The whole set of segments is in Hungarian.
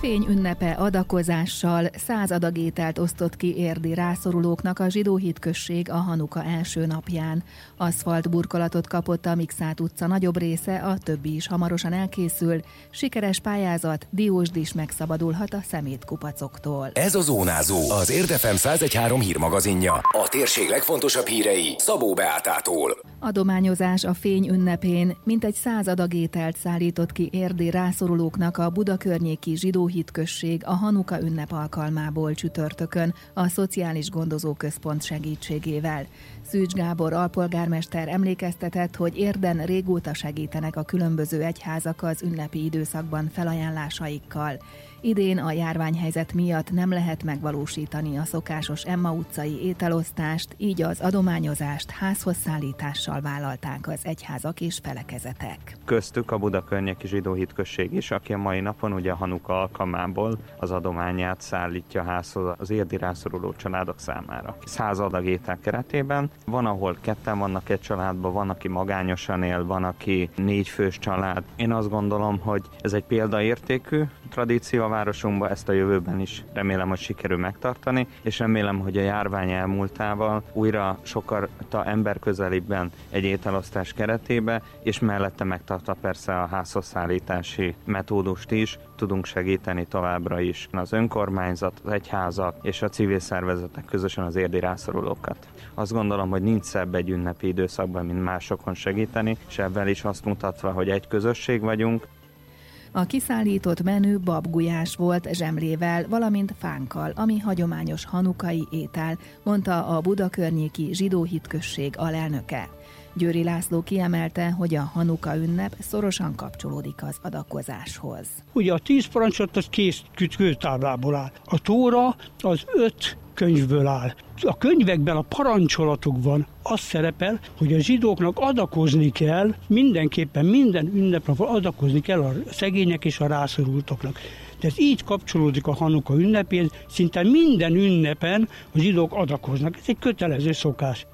Fény ünnepe adakozással száz adag ételt osztott ki érdi rászorulóknak a zsidó hitközség a Hanuka első napján. Aszfalt burkolatot kapott a Mixát utca nagyobb része, a többi is hamarosan elkészül. Sikeres pályázat, Diósd is megszabadulhat a szemétkupacoktól. Ez a Zónázó, az Érdefem 113 hírmagazinja. A térség legfontosabb hírei Szabó Beátától. Adományozás a fény ünnepén mintegy száz adag ételt szállított ki érdi rászorulóknak a Buda környéki zsidó hitközség a Hanuka ünnep alkalmából csütörtökön a Szociális Gondozó Központ segítségével. Szűcs Gábor alpolgármester emlékeztetett, hogy érden régóta segítenek a különböző egyházak az ünnepi időszakban felajánlásaikkal. Idén a járványhelyzet miatt nem lehet megvalósítani a szokásos Emma utcai ételosztást, így az adományozást házhoz szállítással vállalták az egyházak és felekezetek. Köztük a Buda környéki zsidó hitközség is, aki a mai napon ugye a Hanuka alkalmából az adományát szállítja házhoz az érdi rászoruló családok számára. Száz adag étel keretében van, ahol ketten vannak egy családban, van, aki magányosan él, van, aki négy fős család. Én azt gondolom, hogy ez egy példaértékű tradíció a városunkban, ezt a jövőben is remélem, hogy sikerül megtartani, és remélem, hogy a járvány elmúltával újra sokkal ember közelibben egy ételosztás keretébe, és mellette megtartva persze a házhoz szállítási metódust is, tudunk segíteni továbbra is az önkormányzat, az egyházak és a civil szervezetek közösen az érdi rászorulókat. Azt gondolom, hogy nincs szebb egy ünnepi időszakban, mint másokon segíteni, és ebben is azt mutatva, hogy egy közösség vagyunk, a kiszállított menü babgulyás volt zsemlével, valamint fánkkal, ami hagyományos hanukai étel, mondta a Buda környéki zsidó hitközség alelnöke. Győri László kiemelte, hogy a Hanuka ünnep szorosan kapcsolódik az adakozáshoz. Ugye a tíz parancsot az kész kőtáblából áll. A tóra az öt könyvből áll. A könyvekben, a parancsolatokban az szerepel, hogy a zsidóknak adakozni kell, mindenképpen minden ünnepnapon adakozni kell a szegények és a rászorultoknak. De így kapcsolódik a Hanuka ünnepén, szinte minden ünnepen a zsidók adakoznak. Ez egy kötelező szokás.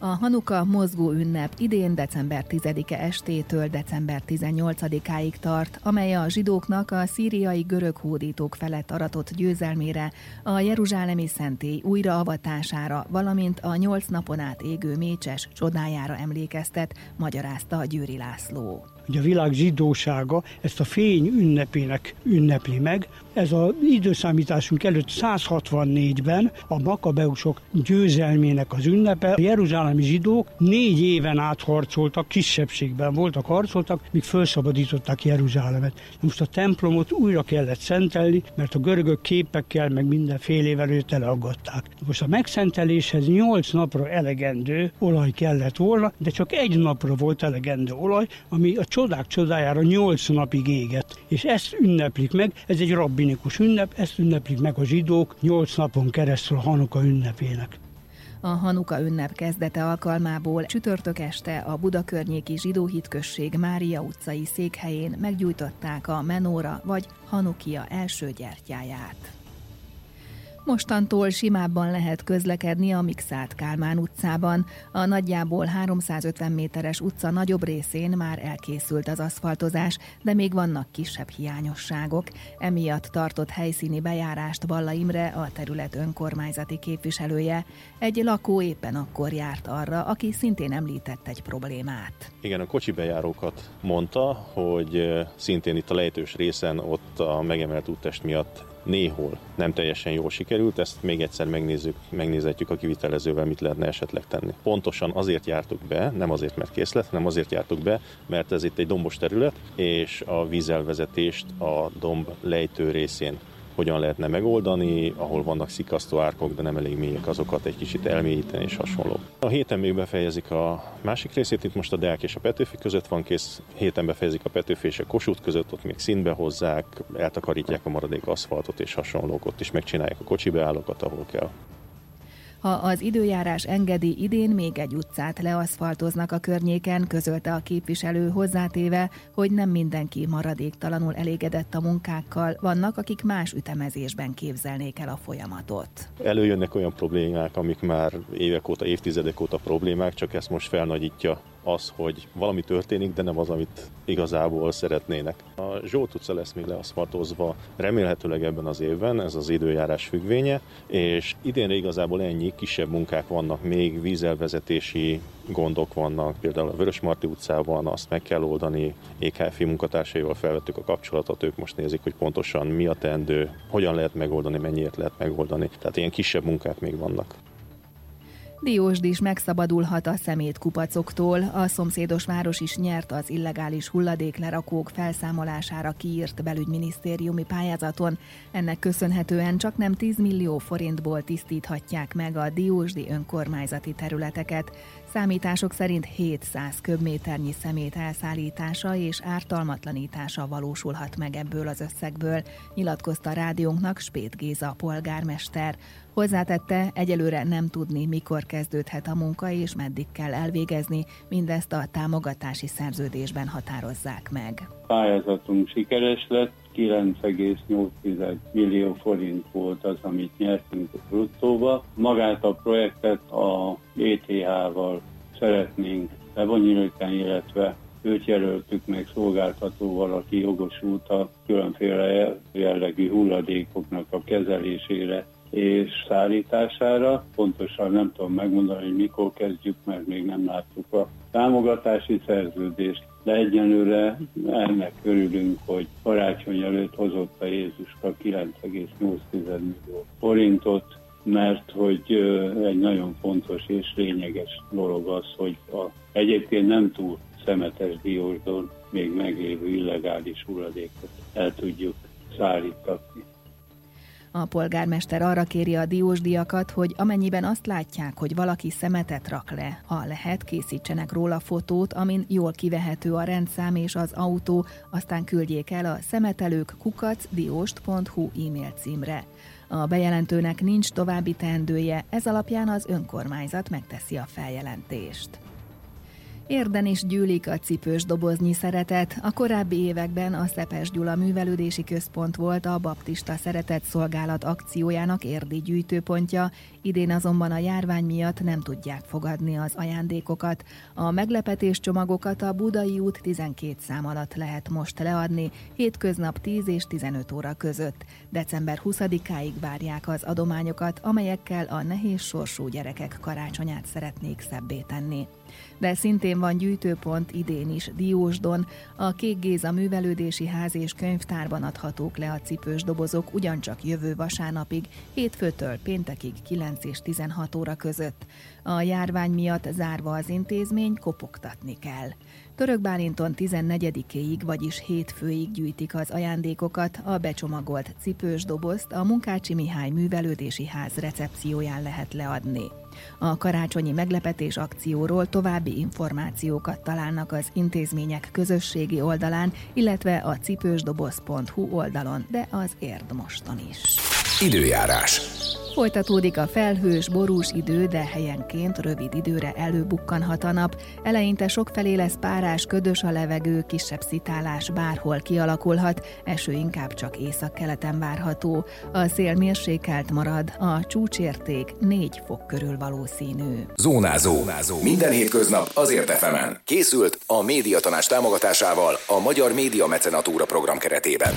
A Hanuka mozgó ünnep idén december 10-e estétől december 18-áig tart, amely a zsidóknak a szíriai görög hódítók felett aratott győzelmére, a Jeruzsálemi szentély újraavatására, valamint a nyolc napon át égő mécses csodájára emlékeztet, magyarázta a Győri László hogy a világ zsidósága ezt a fény ünnepének ünnepli meg. Ez az időszámításunk előtt 164-ben a makabeusok győzelmének az ünnepe. A jeruzsálemi zsidók négy éven át harcoltak, kisebbségben voltak, harcoltak, míg felszabadították Jeruzsálemet. Most a templomot újra kellett szentelni, mert a görögök képekkel, meg mindenfélével őt elaggatták. Most a megszenteléshez 8 napra elegendő olaj kellett volna, de csak egy napra volt elegendő olaj, ami a csodák csodájára nyolc napig éget. És ezt ünneplik meg, ez egy rabbinikus ünnep, ezt ünneplik meg a zsidók nyolc napon keresztül a Hanuka ünnepének. A Hanuka ünnep kezdete alkalmából csütörtök este a Buda környéki zsidó Mária utcai székhelyén meggyújtották a menóra vagy Hanukia első gyertyáját. Mostantól simábban lehet közlekedni a Mixát Kálmán utcában. A nagyjából 350 méteres utca nagyobb részén már elkészült az aszfaltozás, de még vannak kisebb hiányosságok. Emiatt tartott helyszíni bejárást Balla Imre, a terület önkormányzati képviselője. Egy lakó éppen akkor járt arra, aki szintén említett egy problémát. Igen, a kocsi bejárókat mondta, hogy szintén itt a lejtős részen ott a megemelt úttest miatt néhol nem teljesen jól sikerült, ezt még egyszer megnézzük, megnézetjük a kivitelezővel, mit lehetne esetleg tenni. Pontosan azért jártuk be, nem azért, mert készlet, hanem azért jártuk be, mert ez itt egy dombos terület, és a vízelvezetést a domb lejtő részén hogyan lehetne megoldani, ahol vannak szikasztó árkok, de nem elég mélyek, azokat egy kicsit elmélyíteni és hasonló. A héten még befejezik a másik részét, itt most a Deák és a Petőfi között van kész, héten befejezik a Petőfi és a Kossuth között, ott még színbe hozzák, eltakarítják a maradék aszfaltot és hasonlók, ott is megcsinálják a kocsi beállókat, ahol kell. Ha az időjárás engedi, idén még egy utcát leaszfaltoznak a környéken, közölte a képviselő hozzátéve, hogy nem mindenki maradéktalanul elégedett a munkákkal, vannak, akik más ütemezésben képzelnék el a folyamatot. Előjönnek olyan problémák, amik már évek óta, évtizedek óta problémák, csak ezt most felnagyítja az, hogy valami történik, de nem az, amit igazából szeretnének. A Zsolt utca lesz még leaszfaltozva remélhetőleg ebben az évben, ez az időjárás függvénye, és idénre igazából ennyi kisebb munkák vannak, még vízelvezetési gondok vannak, például a Vörösmarty utcában azt meg kell oldani, EKF munkatársaival felvettük a kapcsolatot, ők most nézik, hogy pontosan mi a teendő, hogyan lehet megoldani, mennyiért lehet megoldani. Tehát ilyen kisebb munkák még vannak. Diósd is megszabadulhat a szemét kupacoktól. A szomszédos város is nyert az illegális hulladéklerakók felszámolására kiírt belügyminisztériumi pályázaton. Ennek köszönhetően csak nem 10 millió forintból tisztíthatják meg a diósdi önkormányzati területeket. Számítások szerint 700 köbméternyi szemét elszállítása és ártalmatlanítása valósulhat meg ebből az összegből, nyilatkozta rádiónknak Spét Géza polgármester. Hozzátette, egyelőre nem tudni, mikor kezdődhet a munka és meddig kell elvégezni, mindezt a támogatási szerződésben határozzák meg. Pályázatunk sikeres lett, 9,8 millió forint volt az, amit nyertünk a bruttóba. Magát a projektet a ETH-val szeretnénk lebonyolítani, illetve őt jelöltük meg szolgáltatóval, aki jogosult a különféle jellegű hulladékoknak a kezelésére és szállítására. Pontosan nem tudom megmondani, hogy mikor kezdjük, mert még nem láttuk a támogatási szerződést, de egyenlőre ennek örülünk, hogy karácsony előtt hozott a Jézuska 9,8 millió forintot, mert hogy egy nagyon fontos és lényeges dolog az, hogy a egyébként nem túl szemetes diósdon még meglévő illegális hulladékot el tudjuk szállítatni. A polgármester arra kéri a diósdiakat, hogy amennyiben azt látják, hogy valaki szemetet rak le, ha lehet, készítsenek róla fotót, amin jól kivehető a rendszám és az autó, aztán küldjék el a szemetelők kukacdiost.hu e-mail címre. A bejelentőnek nincs további teendője, ez alapján az önkormányzat megteszi a feljelentést. Érden is gyűlik a cipős doboznyi szeretet. A korábbi években a Szepes Gyula Művelődési Központ volt a Baptista Szeretett Szolgálat akciójának érdi gyűjtőpontja, idén azonban a járvány miatt nem tudják fogadni az ajándékokat. A meglepetés csomagokat a Budai út 12 szám alatt lehet most leadni, hétköznap 10 és 15 óra között. December 20-áig várják az adományokat, amelyekkel a nehéz sorsú gyerekek karácsonyát szeretnék szebbé tenni de szintén van gyűjtőpont idén is Diósdon. A Kék Géza művelődési ház és könyvtárban adhatók le a cipős dobozok ugyancsak jövő vasárnapig, hétfőtől péntekig 9 és 16 óra között. A járvány miatt zárva az intézmény, kopogtatni kell. Török Bálinton 14-éig, vagyis hétfőig gyűjtik az ajándékokat, a becsomagolt cipős dobozt a Munkácsi Mihály Művelődési Ház recepcióján lehet leadni. A karácsonyi meglepetés akcióról további információkat találnak az intézmények közösségi oldalán, illetve a cipősdoboz.hu oldalon, de az érd moston is. Időjárás. Folytatódik a felhős, borús idő, de helyenként rövid időre előbukkanhat a nap. Eleinte sokfelé lesz párás, ködös a levegő, kisebb szitálás bárhol kialakulhat, eső inkább csak északkeleten várható. A szél mérsékelt marad, a csúcsérték 4 fok körül valószínű. Zónázó. Zónázó. Minden hétköznap azért efemen. Készült a médiatanás támogatásával a Magyar Média Mecenatúra program keretében.